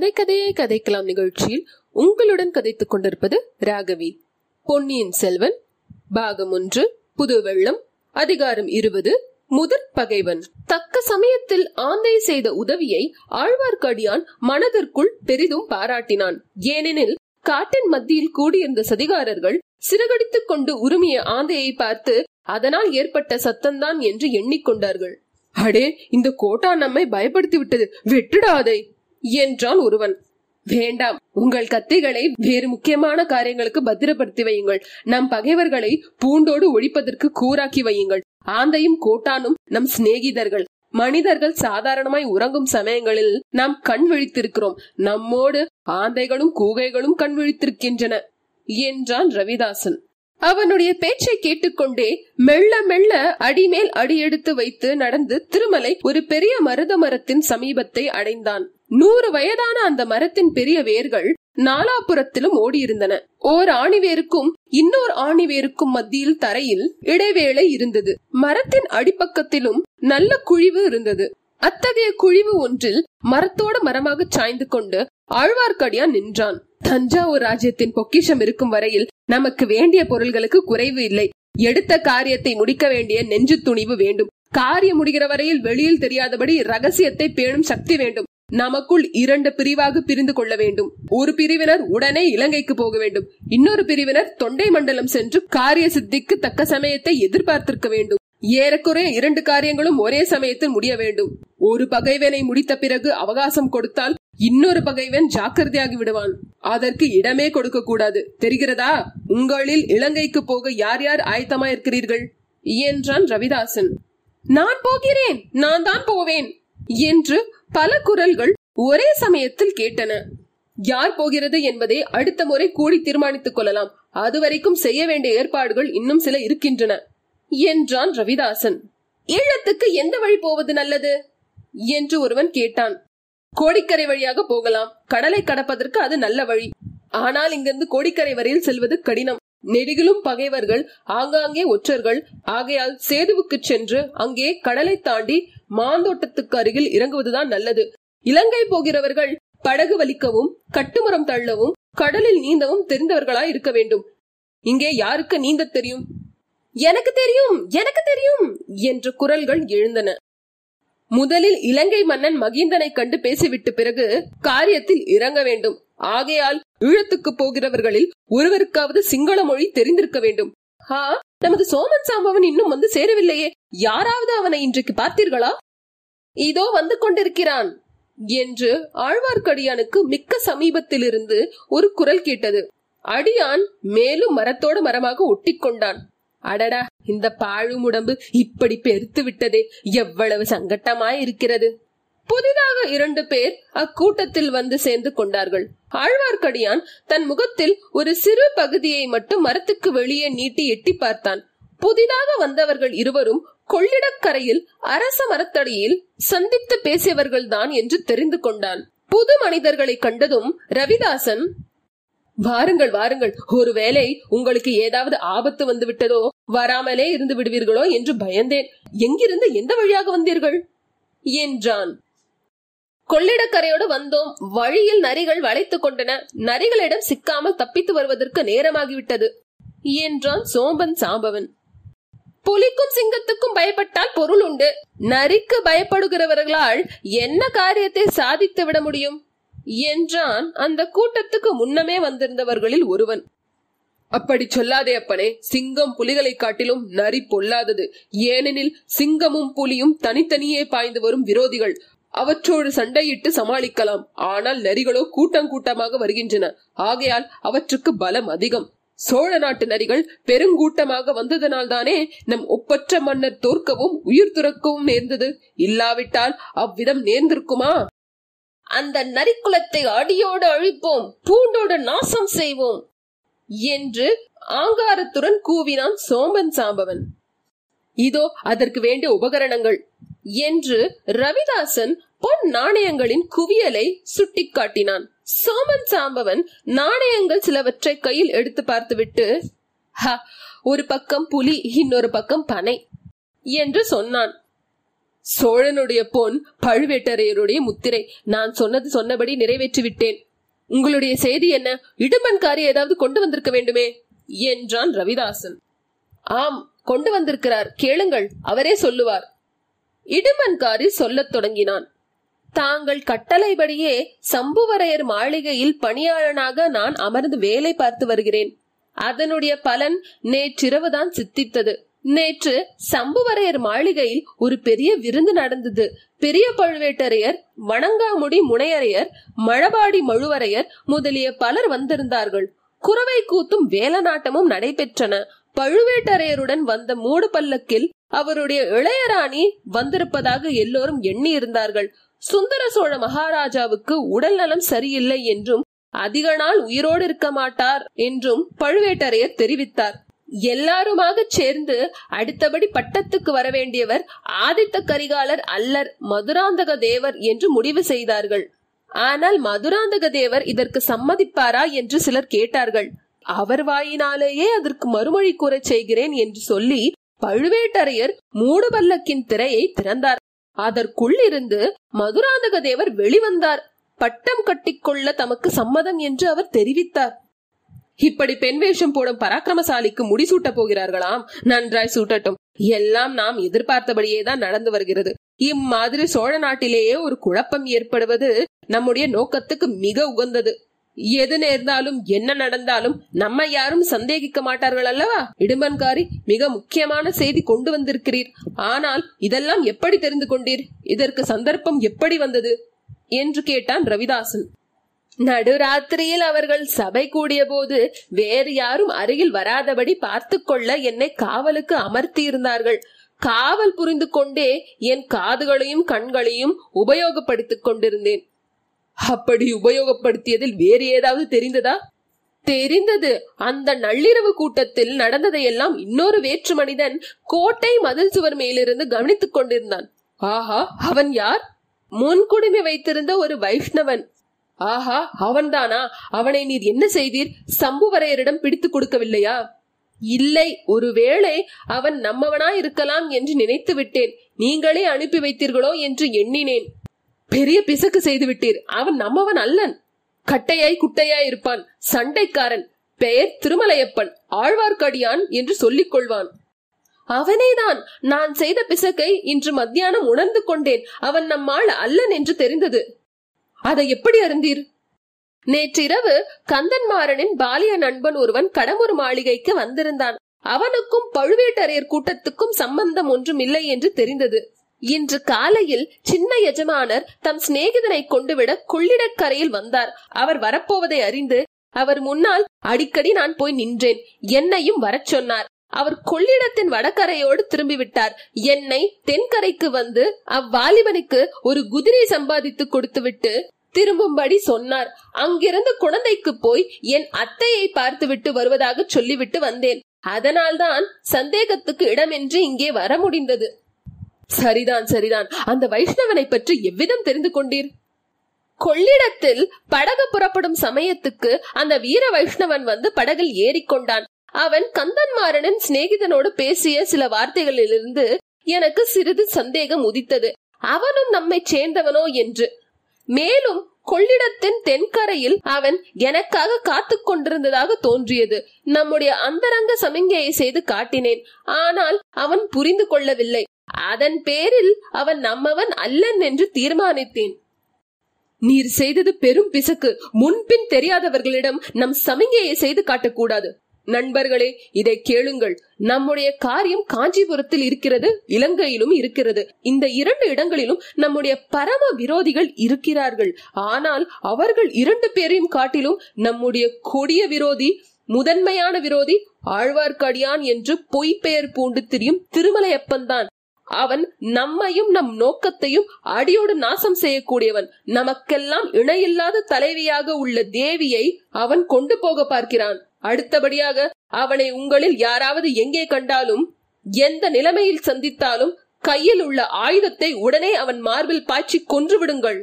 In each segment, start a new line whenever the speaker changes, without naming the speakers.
கதை கதையை கதைக்கலாம் நிகழ்ச்சியில் உங்களுடன் கதைத்துக் கொண்டிருப்பது ராகவி. பொன்னியின் செல்வன் பாகம் ஒன்று புது வெள்ளம் அதிகாரம் இருபது முதற் பகைவன். தக்க சமயத்தில் ஆந்தை செய்த உதவியை ஆழ்வார்க்கடியான் மனதிற்குள் பெரிதும் பாராட்டினான். ஏனெனில் காட்டின் மத்தியில் கூடியிருந்த சதிகாரர்கள் சிறகடித்துக் கொண்டு உரிமைய ஆந்தையை பார்த்து அதனால் ஏற்பட்ட சத்தம்தான் என்று எண்ணிக்கொண்டார்கள். அடே இந்த கோட்டா நம்மை பயப்படுத்தி விட்டது. வெட்டுடாதை! என்றான் ஒருவன். வேண்டாம். உங்கள் கத்திகளை வேறு முக்கியமான காரியங்களுக்கு பத்திரப்படுத்தி வையுங்கள். நம் பகைவர்களை பூண்டோடு ஒழிப்பதற்கு கூறாக்கி வையுங்கள். ஆந்தையும் கோட்டானும் நம் சிநேகிதர்கள். மனிதர்கள் சாதாரணமாய் உறங்கும் சமயங்களில் நாம் கண் விழித்திருக்கிறோம். நம்மோடு ஆந்தைகளும் கூகைகளும் கண் விழித்திருக்கின்றன என்றான் ரவிதாசன். அவனுடைய பேச்சை கேட்டுக்கொண்டே மெல்ல மெல்ல அடிமேல் அடியெடுத்து வைத்து நடந்து திருமலை ஒரு பெரிய மருத மரத்தின் சமீபத்தை அடைந்தான். நூறு வயதான அந்த மரத்தின் பெரிய வேர்கள் நாலாபுரத்திலும் ஓடியிருந்தன. ஓர் ஆணிவேருக்கும் இன்னொரு ஆணிவேருக்கும் மத்தியில் தரையில் இடைவேளை இருந்தது. மரத்தின் அடிப்பக்கத்திலும் நல்ல குழிவு இருந்தது. அத்தகைய குழிவு ஒன்றில் மரத்தோடு மரமாக சாய்ந்து கொண்டு ஆழ்வார்க்கடியான் நின்றான். தஞ்சாவூர் ராஜ்யத்தின் பொக்கிஷம் இருக்கும் வரையில் நமக்கு வேண்டிய பொருள்களுக்கு குறைவு இல்லை. எடுத்த காரியத்தை முடிக்க வேண்டிய நெஞ்சு துணிவு வேண்டும். காரியம் முடிகிற வரையில் வெளியில் தெரியாதபடி ரகசியத்தை பேணும் சக்தி வேண்டும். நமக்குள் இரண்டு பிரிவாக பிரிந்து கொள்ள வேண்டும். ஒரு பிரிவினர் உடனே இலங்கைக்கு போக வேண்டும். இன்னொரு பிரிவினர் தொண்டை மண்டலம் சென்று காரிய சித்திக்கு தக்க சமயத்தை எதிர்பார்த்திருக்க வேண்டும். ஏறக்குறைய இரண்டு காரியங்களும் ஒரே சமயத்தில் முடிய வேண்டும். ஒரு பகைவனை முடித்த பிறகு அவகாசம் கொடுத்தால் இன்னொரு பகைவன் ஜாக்கிரதையாகி விடுவான். அதற்கு இடமே கொடுக்க கூடாது. தெரிகிறதா? உங்களில் இலங்கைக்கு போக யார் யார் ஆயத்தமா இருக்கிறீர்கள் என்றான் ரவிதாசன். நான் போகிறேன். நான் தான் போவேன். என்று பல குரல்கள் ஒரே சமயத்தில் கேட்டன. யார் போகிறது என்பதை அடுத்த முறை கூடி தீர்மானித்துக் கொள்ளலாம். அதுவரைக்கும் செய்ய வேண்டிய ஏற்பாடுகள் இன்னும் சில இருக்கின்றன என்றான் ரவிதாசன். ஈழத்துக்கு எந்த வழி போவது நல்லது? என்று ஒருவன் கேட்டான். கோடிக்கரை வழியாக போகலாம். கடலை கடப்பதற்கு அது நல்ல வழி. ஆனால் இங்கிருந்து கோடிக்கரை வரையில் செல்வது கடினம். நெடுகிலும் பகைவர்கள் ஆங்காங்கே ஒற்றர்கள். ஆகையால் சேதுவுக்கு சென்று அங்கே கடலை தாண்டி மாந்தோட்டத்துக்கு அருகில் இறங்குவதுதான் நல்லது. இலங்கை போகிறவர்கள் படகு வலிக்கவும் கட்டுமரம் தள்ளவும் கடலில் நீந்தவும் தெரிந்தவர்களாய் இருக்க வேண்டும். இங்கே யாருக்கு நீந்த தெரியும்? எனக்கு தெரியும் எனக்கு தெரியும் என்ற குரல்கள் எழுந்தன. முதலில் இலங்கை மன்னன் மகிந்தனை கண்டு பேசிவிட்டு பிறகு காரியத்தில் இறங்க வேண்டும். ஆகையால் ஈழத்துக்கு போகிறவர்களில் ஒருவருக்காவது சிங்கள மொழி தெரிந்திருக்க வேண்டும். ஆ நமது சோமன் சாம்பவன் இன்னும் வந்து சேரவில்லையே. யாராவது அவனை இன்றைக்கு பார்த்தீர்களா? இதோ வந்து கொண்டிருக்கிறான் என்று ஆழ்வார்க்கடியானுக்கு மிக்க சமீபத்திலிருந்து ஒரு குரல் கேட்டது. அடியான் மேலும் மரத்தோடு மரமாக ஒட்டிக்கொண்டான். அடடா இந்த பாழும் உடம்பு இப்படி பெருத்து விட்டதே. எவ்வளவு சங்கட்டமாய் இருக்கிறது புதிதாக இரண்டு பேர் அக்கூட்டத்தில் வந்து சேர்ந்து கொண்டார்கள். ஆழ்வார்க்கடியான் தன் முகத்தில் ஒரு சிறு பகுதியை மட்டும் மரத்துக்கு வெளியே நீட்டி எட்டி பார்த்தான். புதிதாக வந்தவர்கள் இருவரும் கொள்ளிடக்கரையில் அரச மரத்தடியில் சந்தித்து பேசியவர்கள் தான் என்று தெரிந்து கொண்டான். புது மனிதர்களை கண்டதும் ரவிதாசன் வாருங்கள் வாருங்கள். ஒருவேளை உங்களுக்கு ஏதாவது ஆபத்து வந்து விட்டதோ வராமலே இருந்து விடுவீர்களோ என்று பயந்தேன். எங்கிருந்து எந்த வழியாக வந்தீர்கள்? என்றான். கொள்ளிடக்கரையோடு வந்தோம். வழியில் நரிகள் வளைத்துக் கொண்டன. நரிகளிடம் சிக்காமல் தப்பித்து வருவதற்கு நேரமாகிவிட்டது. என்றான் சோம்பன் சாம்பவன். புலிக்கும் சிங்கத்துக்கும் பயப்பட்டால் பொருள் உண்டு. நரிக்கு பயப்படுகிறவர்களால் என்ன காரியத்தை சாதித்து விட முடியும்? என்றான் அந்த கூட்டத்துக்கு முன்னமே வந்திருந்தவர்களில் ஒருவன். அப்படி சொல்லாதே அப்பனே. சிங்கம் புலிகளை காட்டிலும் நரி பொல்லாதது. ஏனெனில் சிங்கமும் புலியும் தனித்தனியே பாய்ந்து வரும் விரோதிகள். அவற்றோடு சண்டையிட்டு சமாளிக்கலாம். ஆனால் நரிகளோ கூட்டம் கூட்டமாக வருகின்றன. ஆகையால் அவற்றுக்கு பலம் அதிகம். சோழ நாட்டு நரிகள் பெருங்கூட்டமாக வந்ததனால் தானே நம் ஒப்பற்ற மன்னர் தோற்கவும் உயிர் துறக்கவும் நேர்ந்தது. இல்லாவிட்டால் அவ்விதம் நேர்ந்திருக்குமா? அந்த நரிக்குலத்தை அடியோடு அழிப்போம் பூண்டோடு நாசம் செய்வோம் என்று ஆங்காரத்துடன் கூவினான் சோம்பன் சாம்பவன். இதோ அதற்கு வேண்டிய உபகரணங்கள். என்று ரவிதாசன் பொன் நாணயங்களின் குவியலை சுட்டிக்காட்டினான். சோமன் சாம்பவன் நாணயங்கள் சிலவற்றை கையில் எடுத்து பார்த்துவிட்டு ஹ ஒரு பக்கம் புலி இன்னொரு பக்கம் பனை என்று சொன்னான். சோழனுடைய பொன் பழுவேட்டரையருடைய முத்திரை நான் சொன்னது சொன்னபடி நிறைவேற்றி விட்டேன். உங்களுடைய செய்தி என்ன? இடுமன்காரி ஏதாவது கொண்டு வந்திருக்க வேண்டுமே? என்றான் ரவிதாசன். ஆம் கொண்டு வந்திருக்கிறார். கேளுங்கள் அவரே சொல்லுவார். இடுமன்காரி சொல்லத் தொடங்கினான். தாங்கள் கட்டளைப்படியே சம்புவரையர் மாளிகையில் பணியாளனாக நான் அமர்ந்து வேலை பார்த்து வருகிறேன். அதனுடைய பலன் நேற்றிரவுதான் சித்தித்தது. நேற்று சம்புவரையர் மாளிகையில் ஒரு பெரிய விருந்து நடந்தது. பெரிய பழுவேட்டரையர் வணங்காமுடி முனையரையர் மழபாடி மழுவரையர் முதலிய பலர் வந்திருந்தார்கள். குறவை கூத்தும் வேலநாட்டமும் நடைபெற்றன. பழுவேட்டரையருடன் வந்த மூடு பல்லக்கில் அவருடைய இளையராணி வந்திருப்பதாக எல்லோரும் எண்ணி இருந்தார்கள் சுந்தர சோழ மகாராஜாவுக்கு உடல் நலம் சரியில்லை என்றும் அதிக நாள் உயிரோடு இருக்க மாட்டார் என்றும் பழுவேட்டரையர் தெரிவித்தார். எல்லாருமாக சேர்ந்து அடுத்தபடி பட்டத்துக்கு வர வேண்டியவர் ஆதித்த கரிகாலர் அல்லர் மதுராந்தக தேவர் என்று முடிவு செய்தார்கள். ஆனால் மதுராந்தக தேவர் இதற்கு சம்மதிப்பாரா என்று சிலர் கேட்டார்கள். அவர் வாயினாலேயே அதற்கு மறுமொழி கூறச் செய்கிறேன் என்று சொல்லி பழுவேட்டரையர் மூடுபல்லக்கின் திரையை திறந்தார். அதற்குள் இருந்து மதுராந்தக தேவர் வெளிவந்தார். பட்டம் கட்டிக்கொள்ள தமக்கு சம்மதம் என்று அவர் தெரிவித்தார். இப்படி பெண் வேஷம் போடும் பராக்கிரமசாலிக்கு முடிசூட்ட போகிறார்களாம். நன்றாய் சூட்டட்டும். எல்லாம் நாம் எதிர்பார்த்தபடியே தான் நடந்து வருகிறது. இம்மாதிரி சோழ நாட்டிலேயே ஒரு குழப்பம் ஏற்படுவது நம்முடைய நோக்கத்துக்கு மிக உகந்தது. எது நேர்ந்தாலும் என்ன நடந்தாலும் நம்ம யாரும் சந்தேகிக்க மாட்டார்கள் அல்லவா? இடும்பன்காரி மிக முக்கியமான செய்தி கொண்டு வந்திருக்கிறீர். ஆனால் இதெல்லாம் எப்படி தெரிந்து கொண்டீர்? இதற்கு சந்தர்ப்பம் எப்படி வந்தது? என்று கேட்டான் ரவிதாசன். நடுராத்திரியில் அவர்கள் சபை கூடிய போது வேறு யாரும் அருகில் வராதபடி பார்த்து கொள்ள என்னை காவலுக்கு அமர்த்தி இருந்தார்கள் காவல் புரிந்து கொண்டே என் காதுகளையும் கண்களையும் உபயோகப்படுத்திக் கொண்டிருந்தேன். அப்படி உபயோகப்படுத்தியதில் வேறு ஏதாவது தெரிந்ததா? தெரிந்தது. அந்த நள்ளிரவு கூட்டத்தில் நடந்ததையெல்லாம் இன்னொரு வேற்று மனிதன் கோட்டை மதில் சுவர் மேலிருந்து கவனித்துக் கொண்டிருந்தான். ஆஹா அவன் யார்? முன்குடுமி வைத்திருந்த ஒரு வைஷ்ணவன். ஆஹா அவன்தானா? அவனை நீர் என்ன செய்தீர்? சம்புவரையரிடம் பிடித்துக் கொடுக்கவில்லையா? இல்லை ஒருவேளை அவன் நம்மவனா இருக்கலாம் என்று நினைத்து விட்டேன் நீங்களே அனுப்பி வைத்தீர்களோ என்று எண்ணினேன். பெரிய பிசக்கு செய்து விட்டீர். அவன் நம்மவன் அல்லன். கட்டையாய் குட்டையாய் இருப்பான். சண்டைக்காரன். பெயர் திருமலையப்பன். ஆழ்வார்க்கடியான் என்று சொல்லிக் கொள்வான். அவனேதான். நான் செய்த பிசக்கை இன்று மத்தியானம் உணர்ந்து கொண்டேன். அவன் நம்மால் அல்லன் என்று தெரிந்தது. அதை எப்படி அறிந்தீர்? நேற்றிரவு கந்தன்மாறனின் பாலிய நண்பன் ஒருவன் கடம்பூர் மாளிகைக்கு வந்திருந்தான். அவனுக்கும் பழுவேட்டரையர் கூட்டத்துக்கும் சம்பந்தம் ஒன்றும் இல்லை என்று தெரிந்தது. இன்று காலையில் சின்ன எஜமானர் தம் சிநேகிதனை கொண்டுவிட கொள்ளிடக்கரையில் வந்தார். அவர் வரப்போவதை அறிந்து அவர் முன்னால் அடிக்கடி நான் போய் நின்றேன். என்னையும் வரச் சொன்னார். அவர் கொள்ளிடத்தின் வடகரையோடு திரும்பிவிட்டார். என்னை தென்கரைக்கு வந்து அவ்வாலிபனுக்கு ஒரு குதிரை சம்பாதித்து கொடுத்துவிட்டு திரும்பும்படி சொன்னார். அங்கிருந்து குழந்தைக்கு போய் என் அத்தையை பார்த்துவிட்டு வருவதாக சொல்லிவிட்டு வந்தேன். அதனால்தான் சந்தேகத்துக்கு இடமின்றி இங்கே வர முடிந்தது. சரிதான் சரிதான். அந்த வைஷ்ணவனை பற்றி எவ்விதம் தெரிந்து கொண்டீர்? கொள்ளிடத்தில் படகு புறப்படும் சமயத்துக்கு அந்த வீர வைஷ்ணவன் வந்து படகில் ஏறிக்கொண்டான் அவன் கந்தன்மாறனின் சிநேகிதனோடு பேசிய சில வார்த்தைகளிலிருந்து எனக்கு சிறிது சந்தேகம் உதித்தது. அவனும் நம்மை சேர்ந்தவனோ என்று. மேலும் கொள்ளிடத்தின் தென்கரையில் அவன் எனக்காக காத்து கொண்டிருந்ததாக தோன்றியது. நம்முடைய அந்தரங்க சமிங்கையை செய்து காட்டினேன். ஆனால் அவன் புரிந்து கொள்ளவில்லை. அதன் பேரில் அவன் நம்மவன் அல்லன் என்று தீர்மானித்தேன். நீர் செய்தது பெரும் பிசக்கு. முன்பின் தெரியாதவர்களிடம் நம் சமிகையை செய்து காட்டக்கூடாது. நண்பர்களே இதை கேளுங்கள். நம்முடைய காரியம் காஞ்சிபுரத்தில் இருக்கிறது இலங்கையிலும் இருக்கிறது. இந்த இரண்டு இடங்களிலும் நம்முடைய பரம விரோதிகள் இருக்கிறார்கள். ஆனால் அவர்கள் இரண்டு பேரையும் காட்டிலும் நம்முடைய கொடிய விரோதி முதன்மையான விரோதி ஆழ்வார்க்கடியான் என்று பொய் பெயர் பூண்டு திரியும் திருமலையப்பன்தான். அவன் நம்மையும் நம் நோக்கத்தையும் அடியோடு நாசம் செய்யக்கூடியவன். நமக்கெல்லாம் இணையில்லாத தலைவியாக உள்ள தேவியை அவன் கொண்டு போக பார்க்கிறான். அடுத்தபடியாக அவனை உங்களில் யாராவது எங்கே கண்டாலும் எந்த நிலைமையில் சந்தித்தாலும் கையில் உள்ள ஆயுதத்தை உடனே அவன் மார்பில் பாய்ச்சி கொன்றுவிடுங்கள்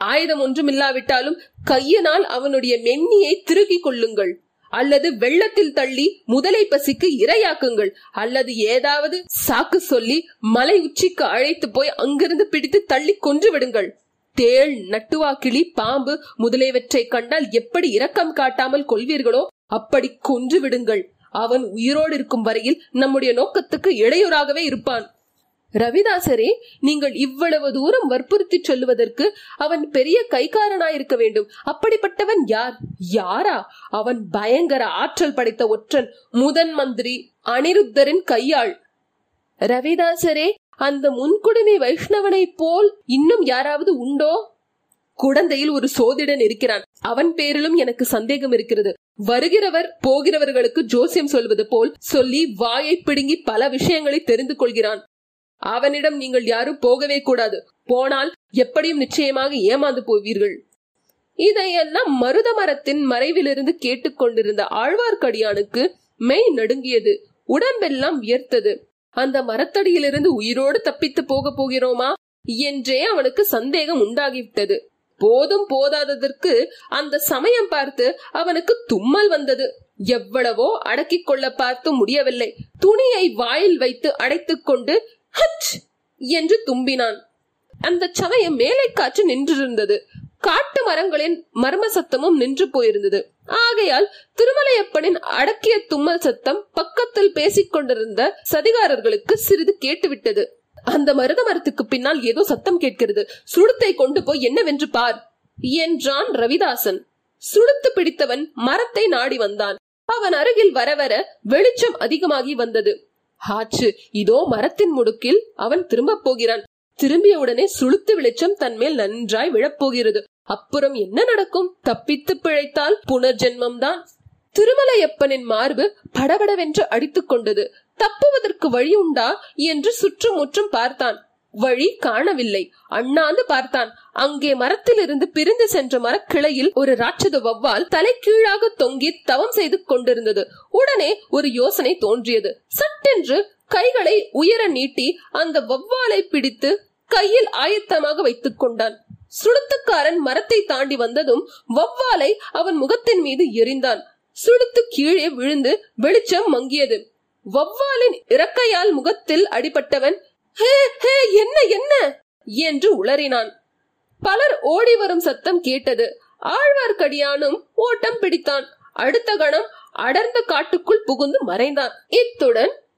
ஆயுதம் ஒன்றும் இல்லாவிட்டாலும் கையினால் அவனுடைய மென்னியை திருகிக் கொள்ளுங்கள். அல்லது வெள்ளத்தில் தள்ளி முதலை பசிக்கு இரையாக்குங்கள். அல்லது ஏதாவது சாக்கு சொல்லி மலை உச்சிக்கு அழைத்து போய் அங்கிருந்து பிடித்து தள்ளி கொன்று விடுங்கள். தேள் நட்டுவாக்கிளி பாம்பு முதலியவற்றை கண்டால் எப்படி இரக்கம் காட்டாமல் கொள்வீர்களோ அப்படி கொன்று விடுங்கள். அவன் உயிரோடு இருக்கும் வரையில் நம்முடைய நோக்கத்துக்கு இடையூறாகவே இருப்பான். ரவிதாசரே நீங்கள் இவ்வளவு தூரம் வற்புறுத்தி சொல்லுவதற்கு அவன் பெரிய கைக்காரனாயிருக்க வேண்டும். அப்படிப்பட்டவன் யார்? யாரா? அவன் பயங்கர ஆற்றல் படைத்த ஒற்றன் முதன் மந்திரி அனிருத்தரின் கையாள். ரவிதாசரே அந்த முன்குடுமி வைஷ்ணவனை போல் இன்னும் யாராவது உண்டோ? குடந்தையில் ஒரு சோதிடன் இருக்கிறான். அவன் பேரிலும் எனக்கு சந்தேகம் இருக்கிறது. வருகிறவர் போகிறவர்களுக்கு ஜோசியம் சொல்வது போல் சொல்லி வாயை பிடுங்கி பல விஷயங்களை தெரிந்து கொள்கிறான். அவனிடம் நீங்கள் யாரும் போகவே கூடாது. போனால் எப்படியும் நிச்சயமாக ஏமாந்து போவீர்கள். இதையெல்லாம் மருத மரத்தின் மறைவிலிருந்து கேட்டுக்கொண்டிருந்த ஆழ்வார்க்கடியானுக்கு மெய் நடுங்கியது. உடம்பெல்லாம் வியர்த்தது. அந்த மரத்தடியிலிருந்து உயிரோடு தப்பித்து போக போகிறோமா? என்றே அவனுக்கு சந்தேகம் உண்டாகிவிட்டது. போதும் போதாததற்கு அந்த சமயம் பார்த்து அவனுக்கு தும்மல் வந்தது. எவ்வளவோ அடக்கிக் கொள்ள பார்த்து முடியவில்லை. துணியை வாயில் வைத்து அடைத்துக் கொண்டு ஹச்! என்று தும்பினான். அந்த சமயம் மேலை காற்று நின்றிருந்தது. காட்டு மரங்களின் மர்ம சத்தமும் நின்று போயிருந்தது. ஆகையால் திருமலையப்பனின் அடக்கிய தும்மல் சத்தம் பக்கத்தில் பேசிக் கொண்டிருந்த சதிகாரர்களுக்கு சிறிது கேட்டுவிட்டது. அந்த மருத மரத்துக்கு பின்னால் ஏதோ சத்தம் கேட்கிறது. சுடுத்தை கொண்டு போய் என்னவென்று பார் என்றான் ரவிதாசன். சுடுத்து பிடித்தவன் மரத்தை நாடி வந்தான். அவன் அருகில் வர வர வெளிச்சம் அதிகமாகி வந்தது. ஆச்சு. இதோ மரத்தின் முடுக்கில் அவன் திரும்பப் போகிறான். திரும்பிய உடனே சுளுத்து வெளிச்சம் தன்மேல் நன்றாய் விழப்போகிறது. அப்புறம் என்ன நடக்கும்? தப்பித்து பிழைத்தால் புனர்ஜென்மம் தான் திருமலையப்பனின் மார்பு படபடவென்று அடித்துக் கொண்டது. தப்புவதற்கு வழி உண்டா? என்று சுற்றுமுற்றும் பார்த்தான். வழி காணவில்லை. அண்ணாந்து பார்த்தான். அங்கே மரத்திலிருந்து பிரிந்து சென்ற மரக்கிளையில் ஒரு ராட்சத வவ்வால் தலை கீழாக தொங்கி தவம் செய்து கொண்டிருந்தது. உடனே ஒரு யோசனை தோன்றியது. சட்டென்று கைகளை உயர நீட்டி அந்த வவ்வாலை பிடித்து கையில் ஆயத்தமாக வைத்துக் கொண்டான். சுளுத்துக்காரன் மரத்தை தாண்டி வந்ததும் வவ்வாலை அவன் முகத்தின் மீது எரிந்தான். சுளுத்து கீழே விழுந்து வெளிச்சம் மங்கியது. வவ்வாலின் இறக்கையால் முகத்தில் அடிபட்டவன் ஹே ஹே என்ன என்ன? என்று உளறினான். பலர் ஓடி வரும் சத்தம் கேட்டது. ஆழ்வார்க்கடியானும் ஓட்டம் பிடித்தான். அடுத்த கணம் அடர்ந்த காட்டுக்குள் புகுந்து மறைந்தான். இத்துடன்